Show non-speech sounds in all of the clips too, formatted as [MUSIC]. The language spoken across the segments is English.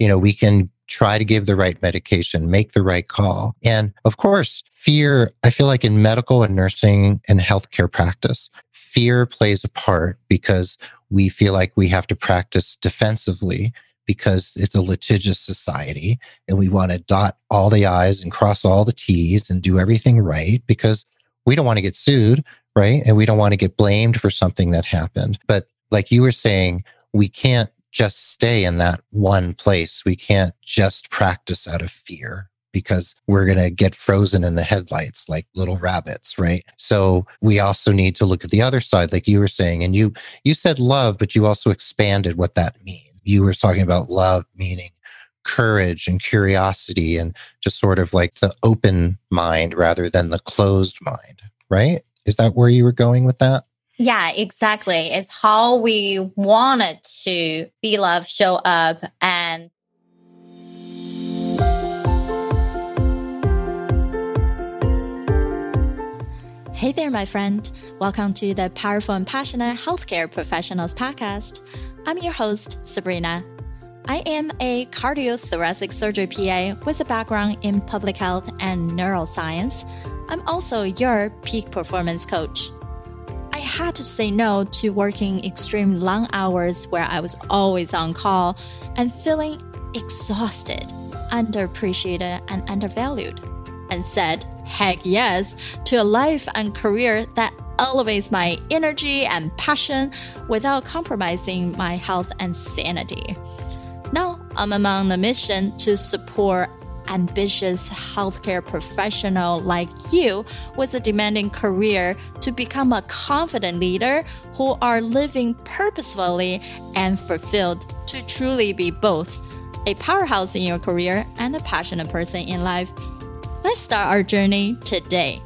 you know, we can try to give the right medication, make the right call. And of course, fear, I feel like in medical and nursing and healthcare practice, fear plays a part because we feel like we have to practice defensively because it's a litigious society and we want to dot all the I's and cross all the T's and do everything right because we don't want to get sued, right? And we don't want to get blamed for something that happened. But like you were saying, we can't just stay in that one place. We can't just practice out of fear because we're going to get frozen in the headlights like little rabbits right? So we also need to look at the other side like you were saying and you you said love but you also expanded what that means. You were talking about love meaning courage and curiosity and just sort of like the open mind rather than the closed mind right? Is that where you were going with that yeah, exactly. It's how we wanted to be loved, show up, and Hey there, my friend. Welcome to the Powerful and Passionate Healthcare Professionals Podcast. I'm your host, Sabrina. I am a cardiothoracic surgery PA with a background in public health and neuroscience. I'm also your peak performance coach had to say no to working extreme long hours where I was always on call and feeling exhausted, underappreciated, and undervalued, and said heck yes to a life and career that elevates my energy and passion without compromising my health and sanity. Now I'm among the mission to support ambitious healthcare professional like you with a demanding career to become a confident leader who are living purposefully and fulfilled to truly be both a powerhouse in your career and a passionate person in life. Let's start our journey today.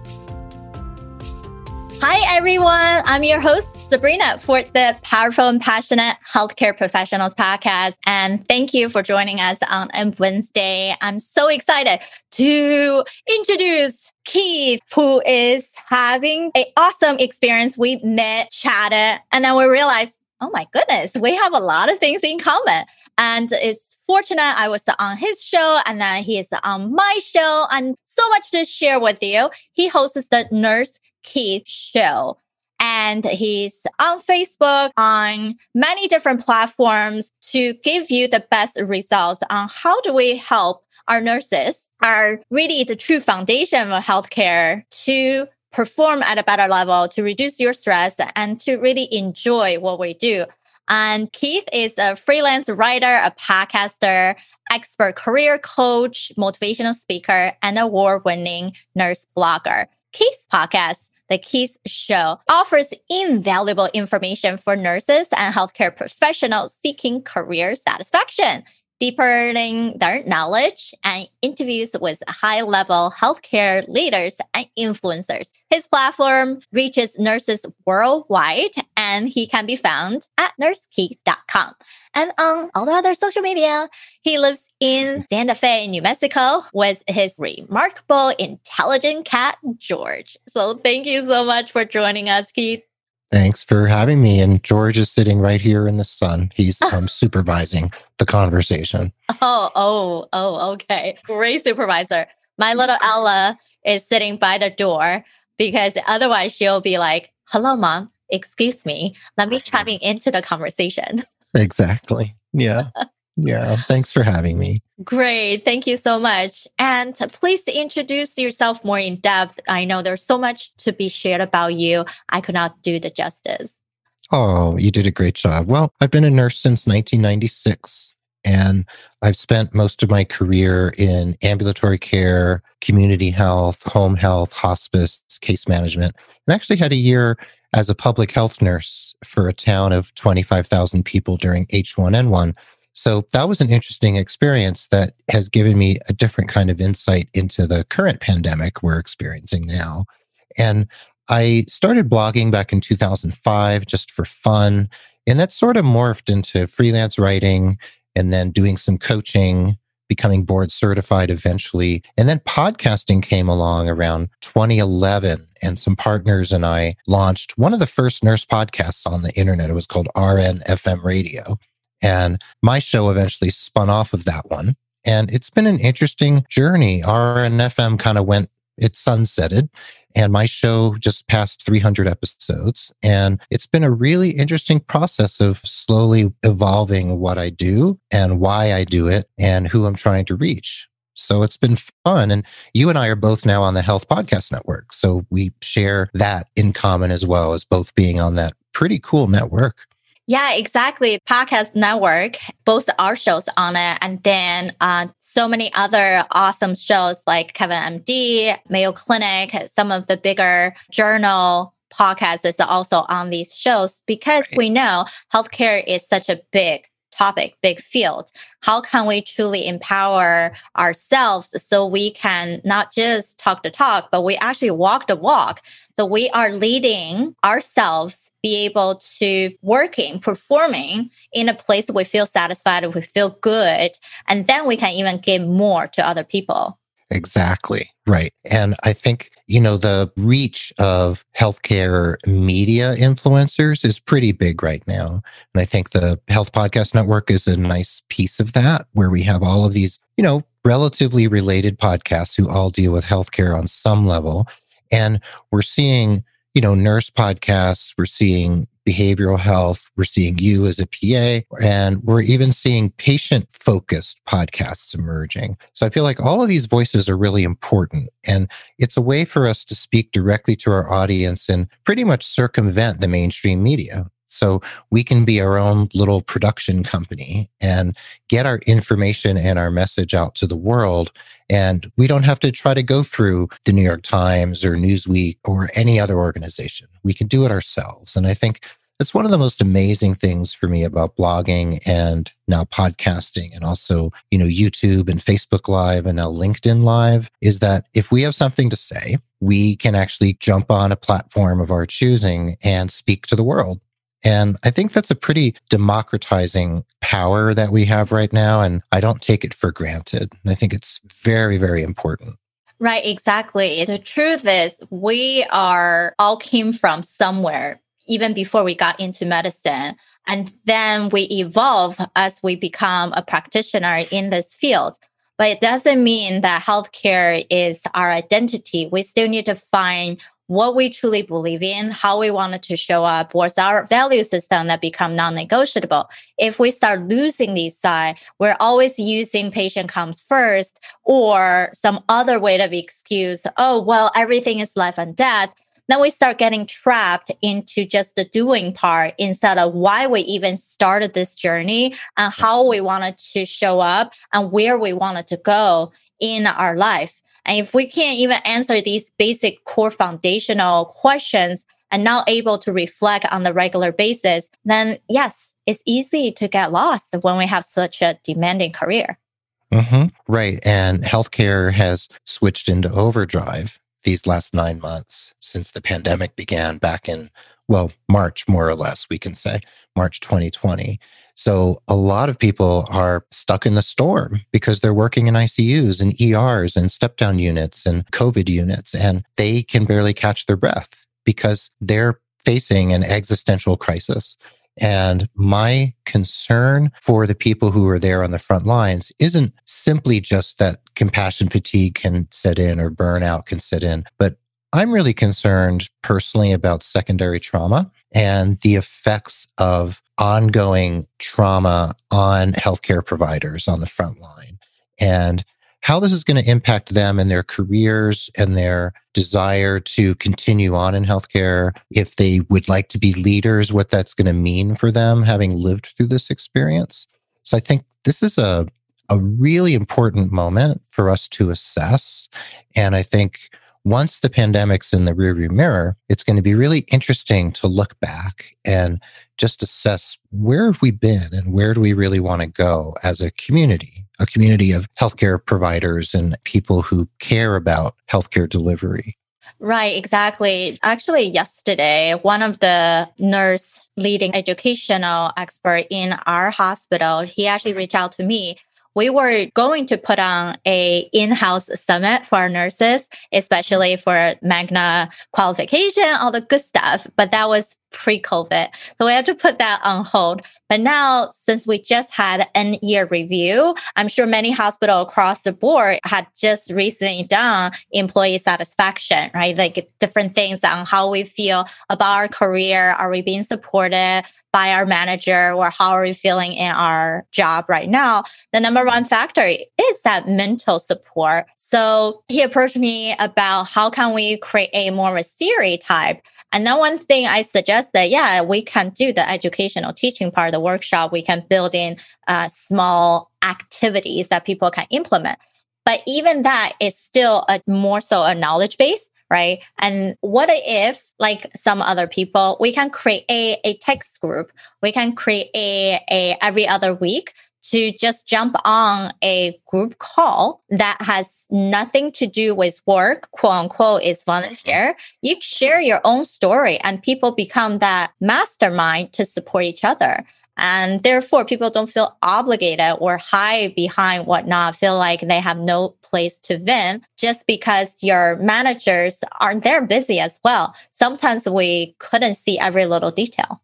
Hi, everyone. I'm your host, Sabrina, for the Powerful and Passionate Healthcare Professionals podcast. And thank you for joining us on Wednesday. I'm so excited to introduce Keith, who is having an awesome experience. We met, chatted, and then we realized, oh my goodness, we have a lot of things in common. And it's fortunate I was on his show and then he is on my show and so much to share with you. He hosts the Nurse Keith Show. And he's on Facebook, on many different platforms to give you the best results on how do we help our nurses are really the true foundation of healthcare to perform at a better level, to reduce your stress and to really enjoy what we do. And Keith is a freelance writer, a podcaster, expert career coach, motivational speaker, and award winning nurse blogger. Keith's podcast the Keith Show offers invaluable information for nurses and healthcare professionals seeking career satisfaction, deepening their knowledge, and interviews with high level healthcare leaders and influencers. His platform reaches nurses worldwide, and he can be found at nursekeith.com and on all the other social media. He lives in Santa Fe, New Mexico with his remarkable, intelligent cat, George. So thank you so much for joining us, Keith. Thanks for having me. And George is sitting right here in the sun. He's [LAUGHS] um, supervising the conversation. Oh, oh, oh, okay. Great supervisor. My little Ella is sitting by the door because otherwise she'll be like, hello, mom, excuse me. Let me [LAUGHS] chime into the conversation. Exactly. Yeah. [LAUGHS] Yeah. Thanks for having me. Great. Thank you so much. And please introduce yourself more in depth. I know there's so much to be shared about you. I could not do the justice. Oh, you did a great job. Well, I've been a nurse since 1996, and I've spent most of my career in ambulatory care, community health, home health, hospice, case management, and actually had a year as a public health nurse for a town of 25,000 people during H1N1. So that was an interesting experience that has given me a different kind of insight into the current pandemic we're experiencing now. And I started blogging back in 2005 just for fun. And that sort of morphed into freelance writing and then doing some coaching becoming board certified eventually. And then podcasting came along around 2011, and some partners and I launched one of the first nurse podcasts on the internet. It was called RN FM Radio. And my show eventually spun off of that one. And it's been an interesting journey. RNFM kind of went, it sunsetted. And my show just passed 300 episodes. And it's been a really interesting process of slowly evolving what I do and why I do it and who I'm trying to reach. So it's been fun. And you and I are both now on the Health Podcast Network. So we share that in common as well as both being on that pretty cool network. Yeah, exactly. Podcast network, both our shows on it, and then uh, so many other awesome shows like Kevin MD, Mayo Clinic, some of the bigger journal podcasts is also on these shows because right. we know healthcare is such a big topic, big field. How can we truly empower ourselves so we can not just talk the talk, but we actually walk the walk? So we are leading ourselves be able to working, performing in a place we feel satisfied, we feel good, and then we can even give more to other people. Exactly. Right. And I think, you know, the reach of healthcare media influencers is pretty big right now. And I think the Health Podcast Network is a nice piece of that, where we have all of these, you know, relatively related podcasts who all deal with healthcare on some level. And we're seeing, you know, nurse podcasts, we're seeing behavioral health. We're seeing you as a PA, and we're even seeing patient focused podcasts emerging. So I feel like all of these voices are really important. And it's a way for us to speak directly to our audience and pretty much circumvent the mainstream media. So we can be our own little production company and get our information and our message out to the world. And we don't have to try to go through the New York Times or Newsweek or any other organization. We can do it ourselves. And I think that's one of the most amazing things for me about blogging and now podcasting and also, you know, YouTube and Facebook Live and now LinkedIn Live is that if we have something to say, we can actually jump on a platform of our choosing and speak to the world. And I think that's a pretty democratizing power that we have right now. And I don't take it for granted. And I think it's very, very important. Right, exactly. The truth is, we are all came from somewhere, even before we got into medicine. And then we evolve as we become a practitioner in this field. But it doesn't mean that healthcare is our identity. We still need to find what we truly believe in, how we wanted to show up, what's our value system that become non-negotiable. If we start losing these side, we're always using patient comes first or some other way of excuse, oh, well, everything is life and death. Then we start getting trapped into just the doing part instead of why we even started this journey and how we wanted to show up and where we wanted to go in our life. And if we can't even answer these basic core foundational questions and not able to reflect on the regular basis, then yes, it's easy to get lost when we have such a demanding career. Mm-hmm. Right. And healthcare has switched into overdrive these last nine months since the pandemic began back in, well, March, more or less, we can say, March 2020. So a lot of people are stuck in the storm because they're working in ICUs and ERs and step down units and COVID units, and they can barely catch their breath because they're facing an existential crisis. And my concern for the people who are there on the front lines isn't simply just that compassion fatigue can set in or burnout can set in, but I'm really concerned personally about secondary trauma and the effects of ongoing trauma on healthcare providers on the front line and how this is going to impact them and their careers and their desire to continue on in healthcare. If they would like to be leaders, what that's going to mean for them having lived through this experience. So I think this is a, a really important moment for us to assess. And I think once the pandemic's in the rearview mirror, it's going to be really interesting to look back and just assess where have we been and where do we really want to go as a community, a community of healthcare providers and people who care about healthcare delivery. Right, exactly. Actually, yesterday, one of the nurse leading educational expert in our hospital, he actually reached out to me we were going to put on a in-house summit for our nurses, especially mm-hmm. for Magnet qualification, all the good stuff. But that was pre-COVID. So we had to put that on hold. But now, since we just had an year review, I'm sure many hospitals across the board had just recently done employee satisfaction, right? Like different things on how we feel about our career. Are we being supported? By our manager or how are we feeling in our job right now the number one factor is that mental support so he approached me about how can we create a more of a type and then one thing I suggest that, yeah, we can do the educational teaching part of the workshop. We can build in uh, small activities that people can implement. But even that is still a more so a knowledge base, right? And what if, like some other people, we can create a, text group. We can create a, a every other week to just jump on a group call that has nothing to do with work, quote unquote, is volunteer. You share your own story and people become that mastermind to support each other. And therefore, people don't feel obligated or hide behind whatnot, feel like they have no place to vent just because your managers aren't there busy as well. Sometimes we couldn't see every little detail.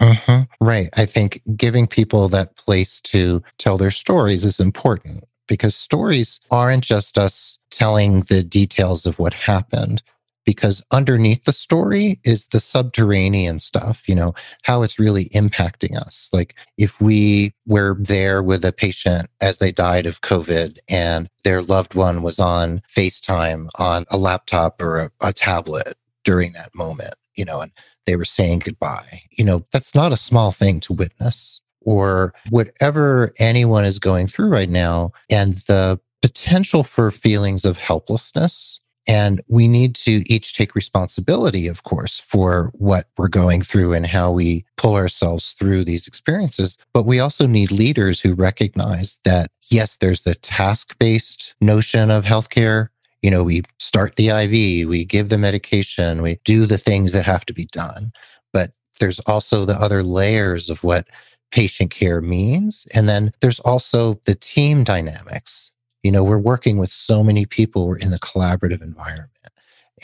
Mm-hmm. Right. I think giving people that place to tell their stories is important because stories aren't just us telling the details of what happened. Because underneath the story is the subterranean stuff, you know, how it's really impacting us. Like if we were there with a patient as they died of COVID and their loved one was on FaceTime on a laptop or a, a tablet during that moment, you know, and they were saying goodbye. You know, that's not a small thing to witness or whatever anyone is going through right now and the potential for feelings of helplessness. And we need to each take responsibility, of course, for what we're going through and how we pull ourselves through these experiences. But we also need leaders who recognize that, yes, there's the task based notion of healthcare, you know, we start the IV, we give the medication, we do the things that have to be done. But there's also the other layers of what patient care means. And then there's also the team dynamics. You know, we're working with so many people, we're in a collaborative environment.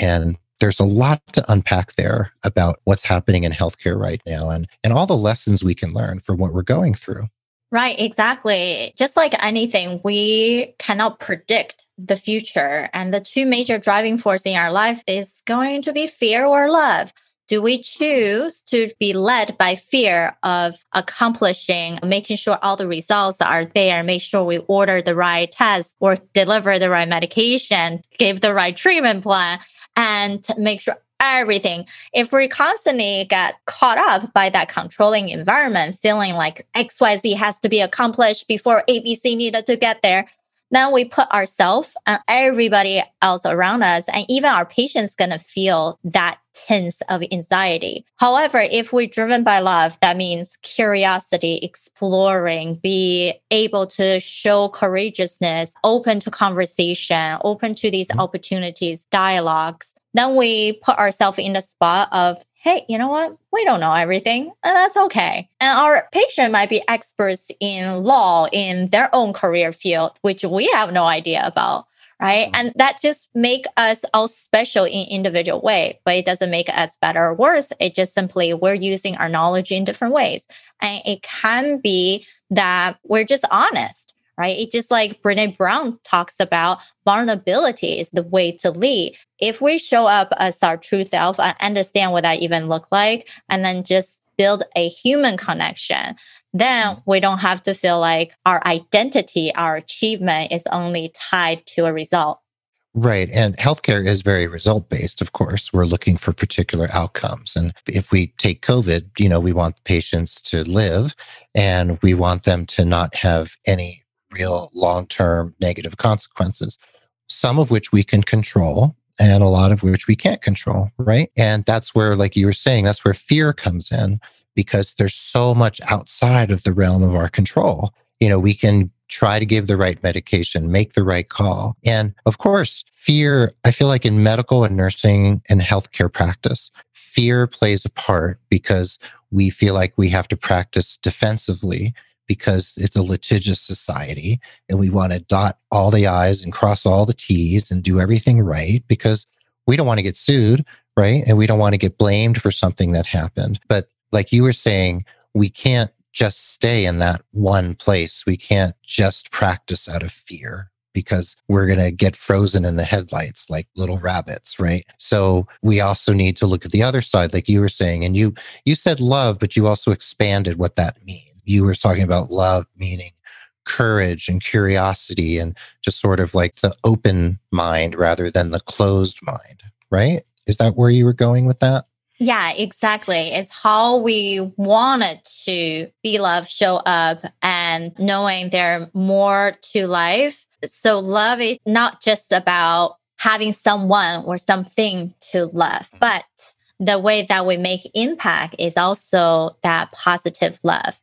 And there's a lot to unpack there about what's happening in healthcare right now and, and all the lessons we can learn from what we're going through. Right, exactly. Just like anything, we cannot predict the future. And the two major driving forces in our life is going to be fear or love. Do we choose to be led by fear of accomplishing, making sure all the results are there, make sure we order the right test or deliver the right medication, give the right treatment plan, and make sure everything. If we constantly get caught up by that controlling environment, feeling like XYZ has to be accomplished before ABC needed to get there, then we put ourselves and everybody else around us and even our patients going to feel that tense of anxiety. However, if we're driven by love, that means curiosity, exploring, be able to show courageousness, open to conversation, open to these mm-hmm. opportunities, dialogues, then we put ourselves in the spot of, hey, you know what? We don't know everything, and that's okay. And our patient might be experts in law in their own career field, which we have no idea about. Right. Mm-hmm. And that just make us all special in individual way, but it doesn't make us better or worse. It just simply we're using our knowledge in different ways. And it can be that we're just honest right? It's just like Brene Brown talks about vulnerability is the way to lead. If we show up as our true self and understand what that even look like, and then just build a human connection, then mm. we don't have to feel like our identity, our achievement is only tied to a result. Right. And healthcare is very result based, of course. We're looking for particular outcomes. And if we take COVID, you know, we want patients to live and we want them to not have any real long term negative consequences, some of which we can control and a lot of which we can't control, right? And that's where, like you were saying, that's where fear comes in because there's so much outside of the realm of our control. You know, we can try to give the right medication, make the right call. And of course, fear, I feel like in medical and nursing and healthcare practice, fear plays a part because we feel like we have to practice defensively because it's a litigious society and we want to dot all the I's and cross all the T's and do everything right because we don't want to get sued, right? And we don't want to get blamed for something that happened. But like you were saying, we can't just stay in that one place. We can't just practice out of fear because we're going to get frozen in the headlights like little rabbits right so we also need to look at the other side like you were saying and you you said love but you also expanded what that means you were talking about love meaning courage and curiosity and just sort of like the open mind rather than the closed mind right is that where you were going with that yeah, exactly. It's how we wanted to be loved, show up, and knowing there are more to life. So, love is not just about having someone or something to love, but the way that we make impact is also that positive love.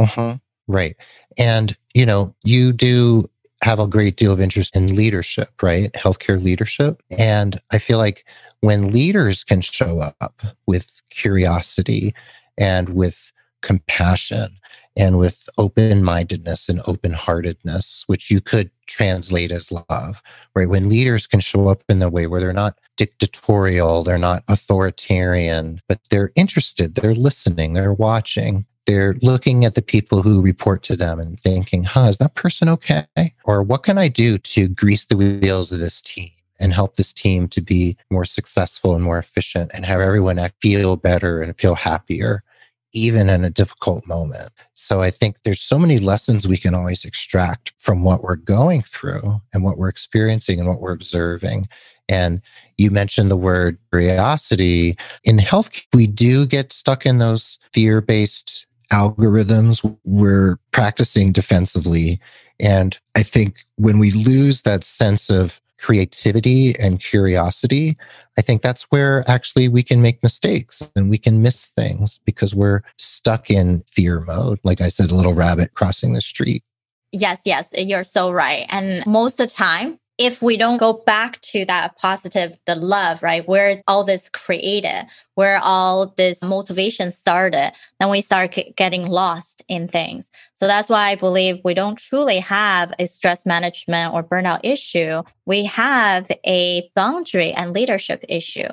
Uh-huh. Right. And, you know, you do have a great deal of interest in leadership, right? Healthcare leadership. And I feel like when leaders can show up with curiosity and with compassion and with open mindedness and open heartedness, which you could translate as love, right? When leaders can show up in the way where they're not dictatorial, they're not authoritarian, but they're interested, they're listening, they're watching, they're looking at the people who report to them and thinking, huh, is that person okay? Or what can I do to grease the wheels of this team? and help this team to be more successful and more efficient and have everyone feel better and feel happier even in a difficult moment. So I think there's so many lessons we can always extract from what we're going through and what we're experiencing and what we're observing. And you mentioned the word curiosity. In health, we do get stuck in those fear based algorithms. We're practicing defensively. And I think when we lose that sense of creativity and curiosity, I think that's where actually we can make mistakes and we can miss things because we're stuck in fear mode. Like I said, a little rabbit crossing the street. Yes, yes, you're so right. And most of the time, if we don't go back to that positive, the love, right, where all this created, where all this motivation started, then we start getting lost in things. So that's why I believe we don't truly have a stress management or burnout issue. We have a boundary and leadership issue.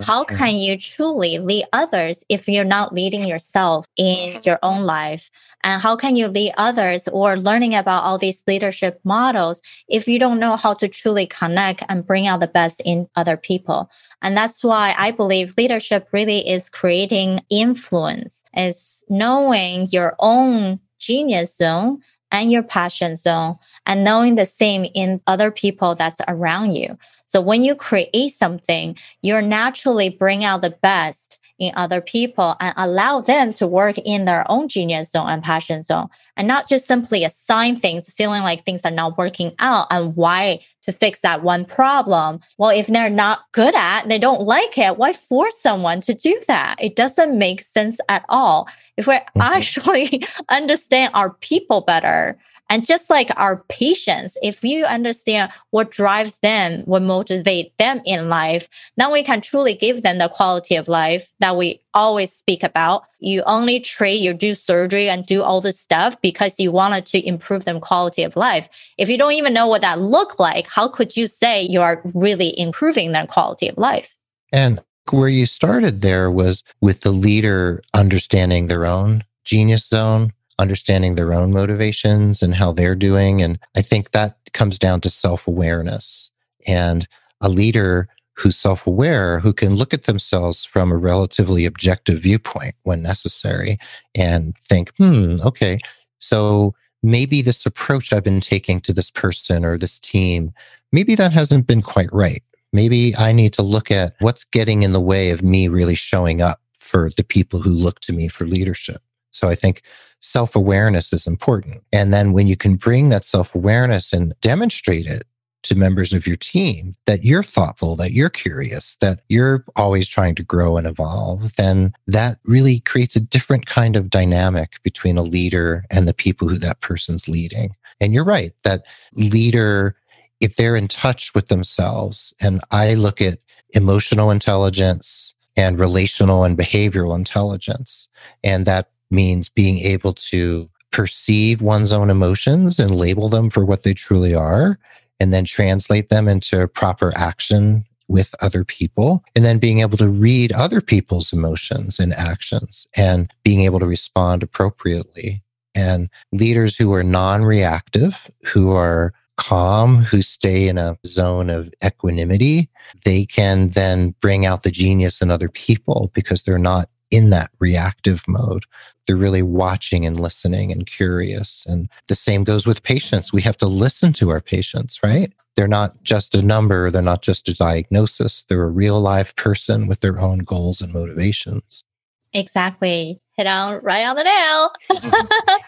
How can you truly lead others if you're not leading yourself in your own life? And how can you lead others or learning about all these leadership models if you don't know how to truly connect and bring out the best in other people? And that's why I believe leadership really is creating influence, is knowing your own genius zone and your passion zone and knowing the same in other people that's around you. So when you create something, you're naturally bring out the best in other people and allow them to work in their own genius zone and passion zone. And not just simply assign things feeling like things are not working out and why to fix that one problem. Well if they're not good at they don't like it why force someone to do that? It doesn't make sense at all. If we mm-hmm. actually [LAUGHS] understand our people better and just like our patients, if you understand what drives them, what motivates them in life, then we can truly give them the quality of life that we always speak about. You only trade, you do surgery and do all this stuff because you wanted to improve them quality of life. If you don't even know what that look like, how could you say you are really improving their quality of life? And where you started there was with the leader understanding their own genius zone understanding their own motivations and how they're doing. And I think that comes down to self awareness and a leader who's self aware, who can look at themselves from a relatively objective viewpoint when necessary and think, hmm, okay, so maybe this approach I've been taking to this person or this team, maybe that hasn't been quite right. Maybe I need to look at what's getting in the way of me really showing up for the people who look to me for leadership. So I think self awareness is important. And then when you can bring that self awareness and demonstrate it to members of your team that you're thoughtful, that you're curious, that you're always trying to grow and evolve, then that really creates a different kind of dynamic between a leader and the people who that person's leading. And you're right, that leader, if they're in touch with themselves, and I look at emotional intelligence and relational and behavioral intelligence, and that means being able to perceive one's own emotions and label them for what they truly are, and then translate them into proper action with other people and then being able to read other people's emotions and actions and being able to respond appropriately. And leaders who are non reactive, who are calm, who stay in a zone of equanimity, they can then bring out the genius in other people because they're not in that reactive mode. They're really watching and listening and curious. And the same goes with patients. We have to listen to our patients, right? They're not just a number, they're not just a diagnosis. They're a real live person with their own goals and motivations. Exactly. Hit on right on the nail.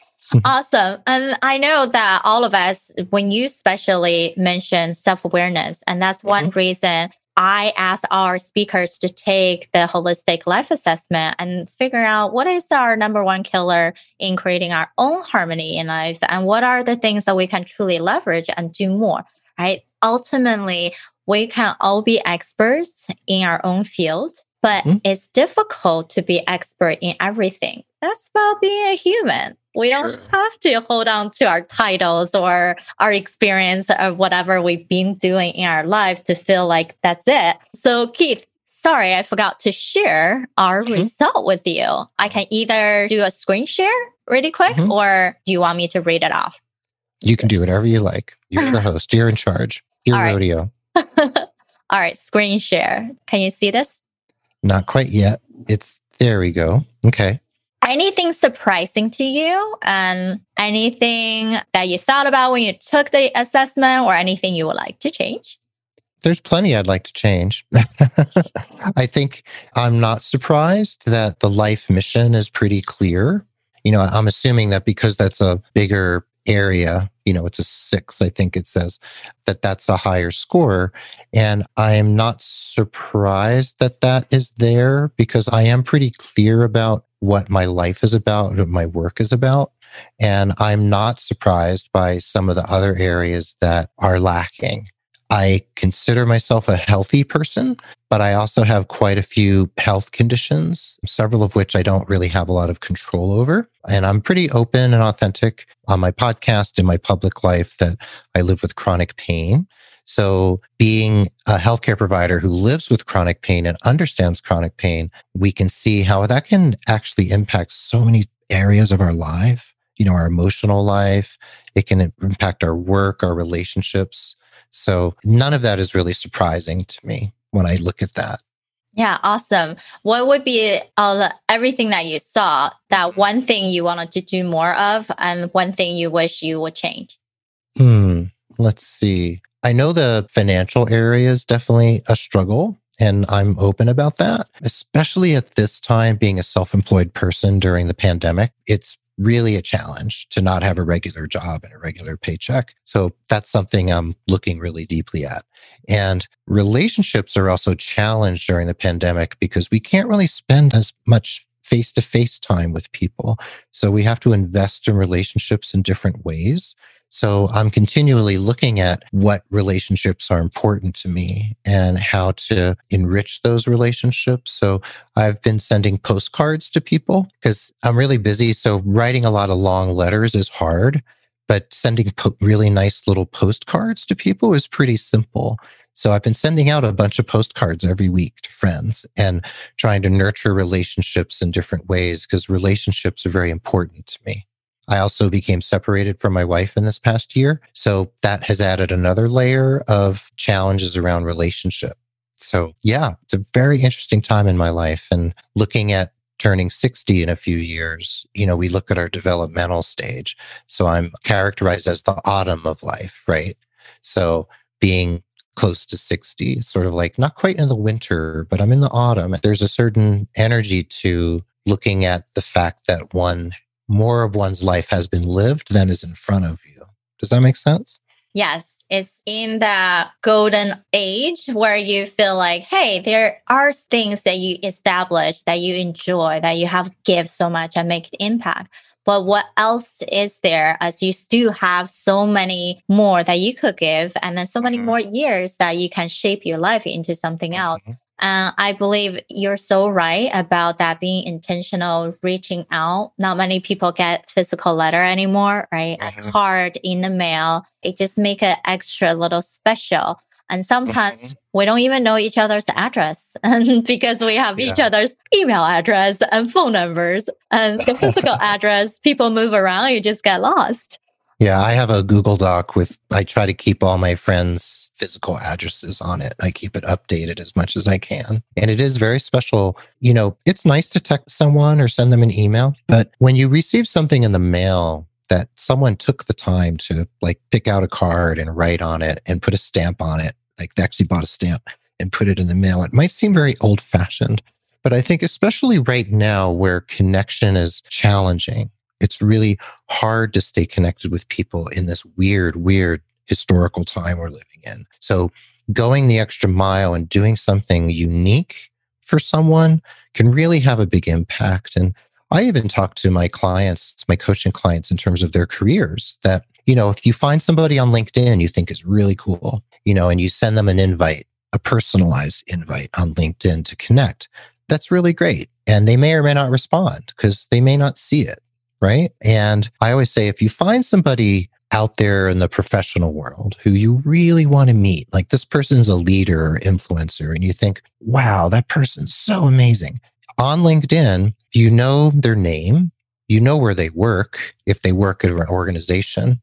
[LAUGHS] awesome. And I know that all of us, when you especially mention self awareness, and that's one mm-hmm. reason I ask our speakers to take the holistic life assessment and figure out what is our number one killer in creating our own harmony in life and what are the things that we can truly leverage and do more right? Ultimately, we can all be experts in our own field, but mm-hmm. it's difficult to be expert in everything. That's about being a human. We don't have to hold on to our titles or our experience or whatever we've been doing in our life to feel like that's it. So, Keith, sorry, I forgot to share our mm-hmm. result with you. I can either do a screen share really quick, mm-hmm. or do you want me to read it off? You can do whatever you like. You're the [LAUGHS] host. You're in charge. Your All rodeo. [LAUGHS] All right, screen share. Can you see this? Not quite yet. It's there we go. Okay. Anything surprising to you and anything that you thought about when you took the assessment or anything you would like to change? There's plenty I'd like to change. [LAUGHS] I think I'm not surprised that the life mission is pretty clear. You know, I'm assuming that because that's a bigger area you know it's a six i think it says that that's a higher score and i am not surprised that that is there because i am pretty clear about what my life is about what my work is about and i'm not surprised by some of the other areas that are lacking I consider myself a healthy person, but I also have quite a few health conditions, several of which I don't really have a lot of control over. And I'm pretty open and authentic on my podcast in my public life that I live with chronic pain. So, being a healthcare provider who lives with chronic pain and understands chronic pain, we can see how that can actually impact so many areas of our life, you know, our emotional life. It can impact our work, our relationships. So none of that is really surprising to me when I look at that. Yeah, awesome. What would be all everything that you saw, that one thing you wanted to do more of and one thing you wish you would change? Hmm. Let's see. I know the financial area is definitely a struggle. And I'm open about that, especially at this time, being a self employed person during the pandemic. It's really a challenge to not have a regular job and a regular paycheck. So that's something I'm looking really deeply at. And relationships are also challenged during the pandemic because we can't really spend as much face to face time with people. So we have to invest in relationships in different ways. So I'm continually looking at what relationships are important to me and how to enrich those relationships. So I've been sending postcards to people because I'm really busy. So writing a lot of long letters is hard, but sending po- really nice little postcards to people is pretty simple. So I've been sending out a bunch of postcards every week to friends and trying to nurture relationships in different ways because relationships are very important to me. I also became separated from my wife in this past year. So that has added another layer of challenges around relationship. So, yeah, it's a very interesting time in my life. And looking at turning 60 in a few years, you know, we look at our developmental stage. So I'm characterized as the autumn of life, right? So being close to 60, sort of like not quite in the winter, but I'm in the autumn. There's a certain energy to looking at the fact that one more of one's life has been lived than is in front of you. Does that make sense? Yes. It's in the golden age where you feel like, hey, there are things that you establish that you enjoy, that you have give so much and make an impact. But what else is there as you still have so many more that you could give and then so many mm-hmm. more years that you can shape your life into something else? Mm-hmm. Uh, I believe you're so right about that being intentional, reaching out. Not many people get physical letter anymore, right? Mm-hmm. A card in the mail. It just make it extra little special. And sometimes mm-hmm. we don't even know each other's address [LAUGHS] and because we have yeah. each other's email address and phone numbers and the physical [LAUGHS] address, people move around, you just get lost. Yeah, I have a Google Doc with, I try to keep all my friends' physical addresses on it. I keep it updated as much as I can. And it is very special. You know, it's nice to text someone or send them an email, but when you receive something in the mail that someone took the time to like pick out a card and write on it and put a stamp on it, like they actually bought a stamp and put it in the mail, it might seem very old fashioned. But I think, especially right now where connection is challenging, it's really hard to stay connected with people in this weird, weird historical time we're living in. So going the extra mile and doing something unique for someone can really have a big impact. And I even talk to my clients, my coaching clients, in terms of their careers that, you know, if you find somebody on LinkedIn you think is really cool, you know, and you send them an invite, a personalized invite on LinkedIn to connect, that's really great. And they may or may not respond because they may not see it right? And I always say if you find somebody out there in the professional world who you really want to meet, like this person's a leader or influencer, and you think, wow, that person's so amazing. On LinkedIn, you know their name, you know where they work. If they work at an organization,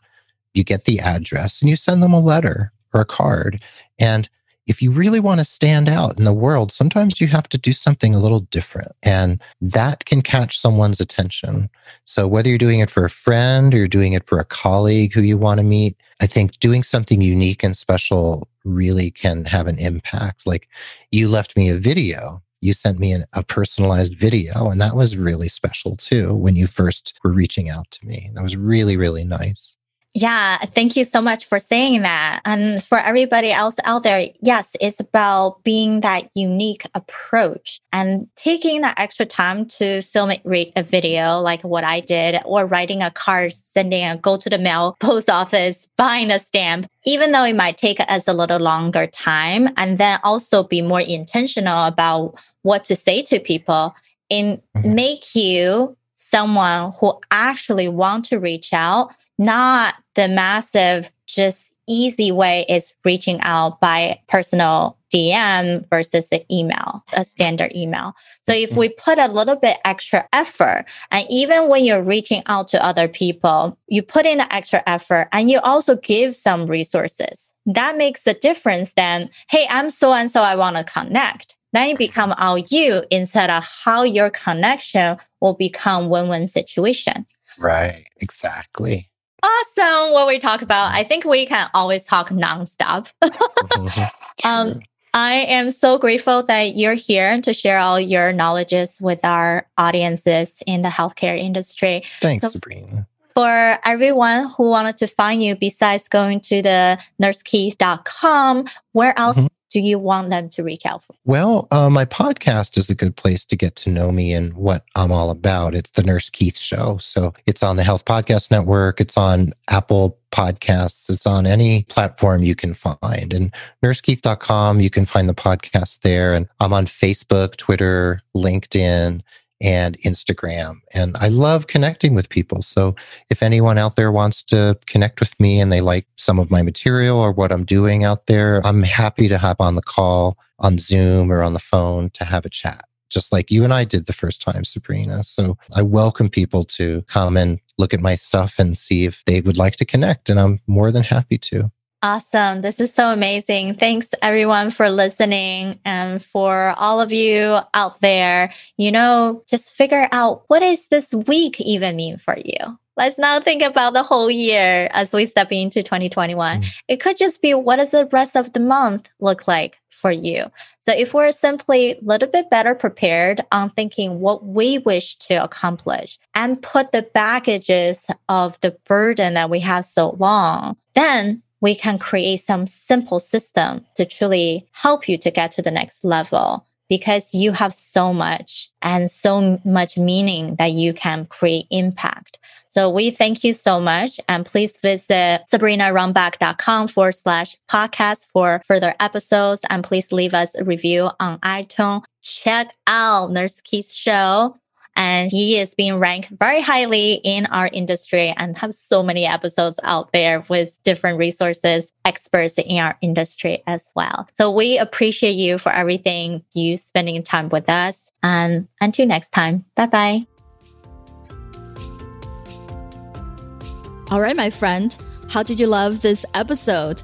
you get the address and you send them a letter or a card. And if you really want to stand out in the world, sometimes you have to do something a little different and that can catch someone's attention. So whether you're doing it for a friend or you're doing it for a colleague who you want to meet, I think doing something unique and special really can have an impact. Like you left me a video you sent me an, a personalized video and that was really special too when you first were reaching out to me that was really really nice yeah, thank you so much for saying that. And for everybody else out there, yes, it's about being that unique approach and taking that extra time to film it, a video like what I did, or writing a card, sending a go to the mail, [LAUGHS] post office, buying a stamp, even though it might take us a little longer time. And then also be more intentional about what to say to people and mm-hmm. make you someone who actually want to reach out not the massive, just easy way is reaching out by personal DM versus the email, a standard email. So if mm-hmm. we put a little bit extra effort, and even when you're reaching out to other people, you put in the extra effort and you also give some resources. That makes a difference then, hey, I'm so and so, I want to connect. Then it become all you instead of how your connection will become win-win situation. Right, exactly awesome what we talk about. I think we can always talk nonstop. mm-hmm. [LAUGHS] [LAUGHS] um, I am so grateful that you're here to share all your knowledges with our audiences in the healthcare industry. Thanks, so Sabrina. For everyone who wanted to find you, besides going to the nursekeith.com, where else mm-hmm do you want them to reach out for? Well, uh, my podcast is a good place to get to know me and what I'm all about. It's the Nurse Keith Show. So it's on the Health Podcast Network, it's on Apple Podcasts, it's on any platform you can find. And nursekeith.com, you can find the podcast there. And I'm on Facebook, Twitter, LinkedIn and Instagram. And I love connecting with people. So if anyone out there wants to connect with me and they like some of my material or what I'm doing out there, I'm happy to hop on the call on Zoom or on the phone to have a chat, just like you and I did the first time, Sabrina. So I welcome people to come and look at my stuff and see if they would like to connect. And I'm more than happy to. Awesome. This is so amazing. Thanks everyone for listening and for all of you out there. You know, just figure out what is this week even mean for you? Let's not think about the whole year as we step into 2021. Mm. It could just be what does the rest of the month look like for you? So if we're simply a little bit better prepared on thinking what we wish to accomplish and put the baggages of the burden that we have so long, then we can create some simple system to truly help you to get to the next level because you have so much and so much meaning that you can create impact. So we thank you so much. And please visit sabrinarunbeck.com forward slash podcast for further episodes. And please leave us a review on iTunes. Check out Nurse Keith's show and he is being ranked very highly in our industry and have so many episodes out there with different resources, experts in our industry as well. So we appreciate you for everything, you spending time with us. And until next time, bye bye. All right, my friend, how did you love this episode?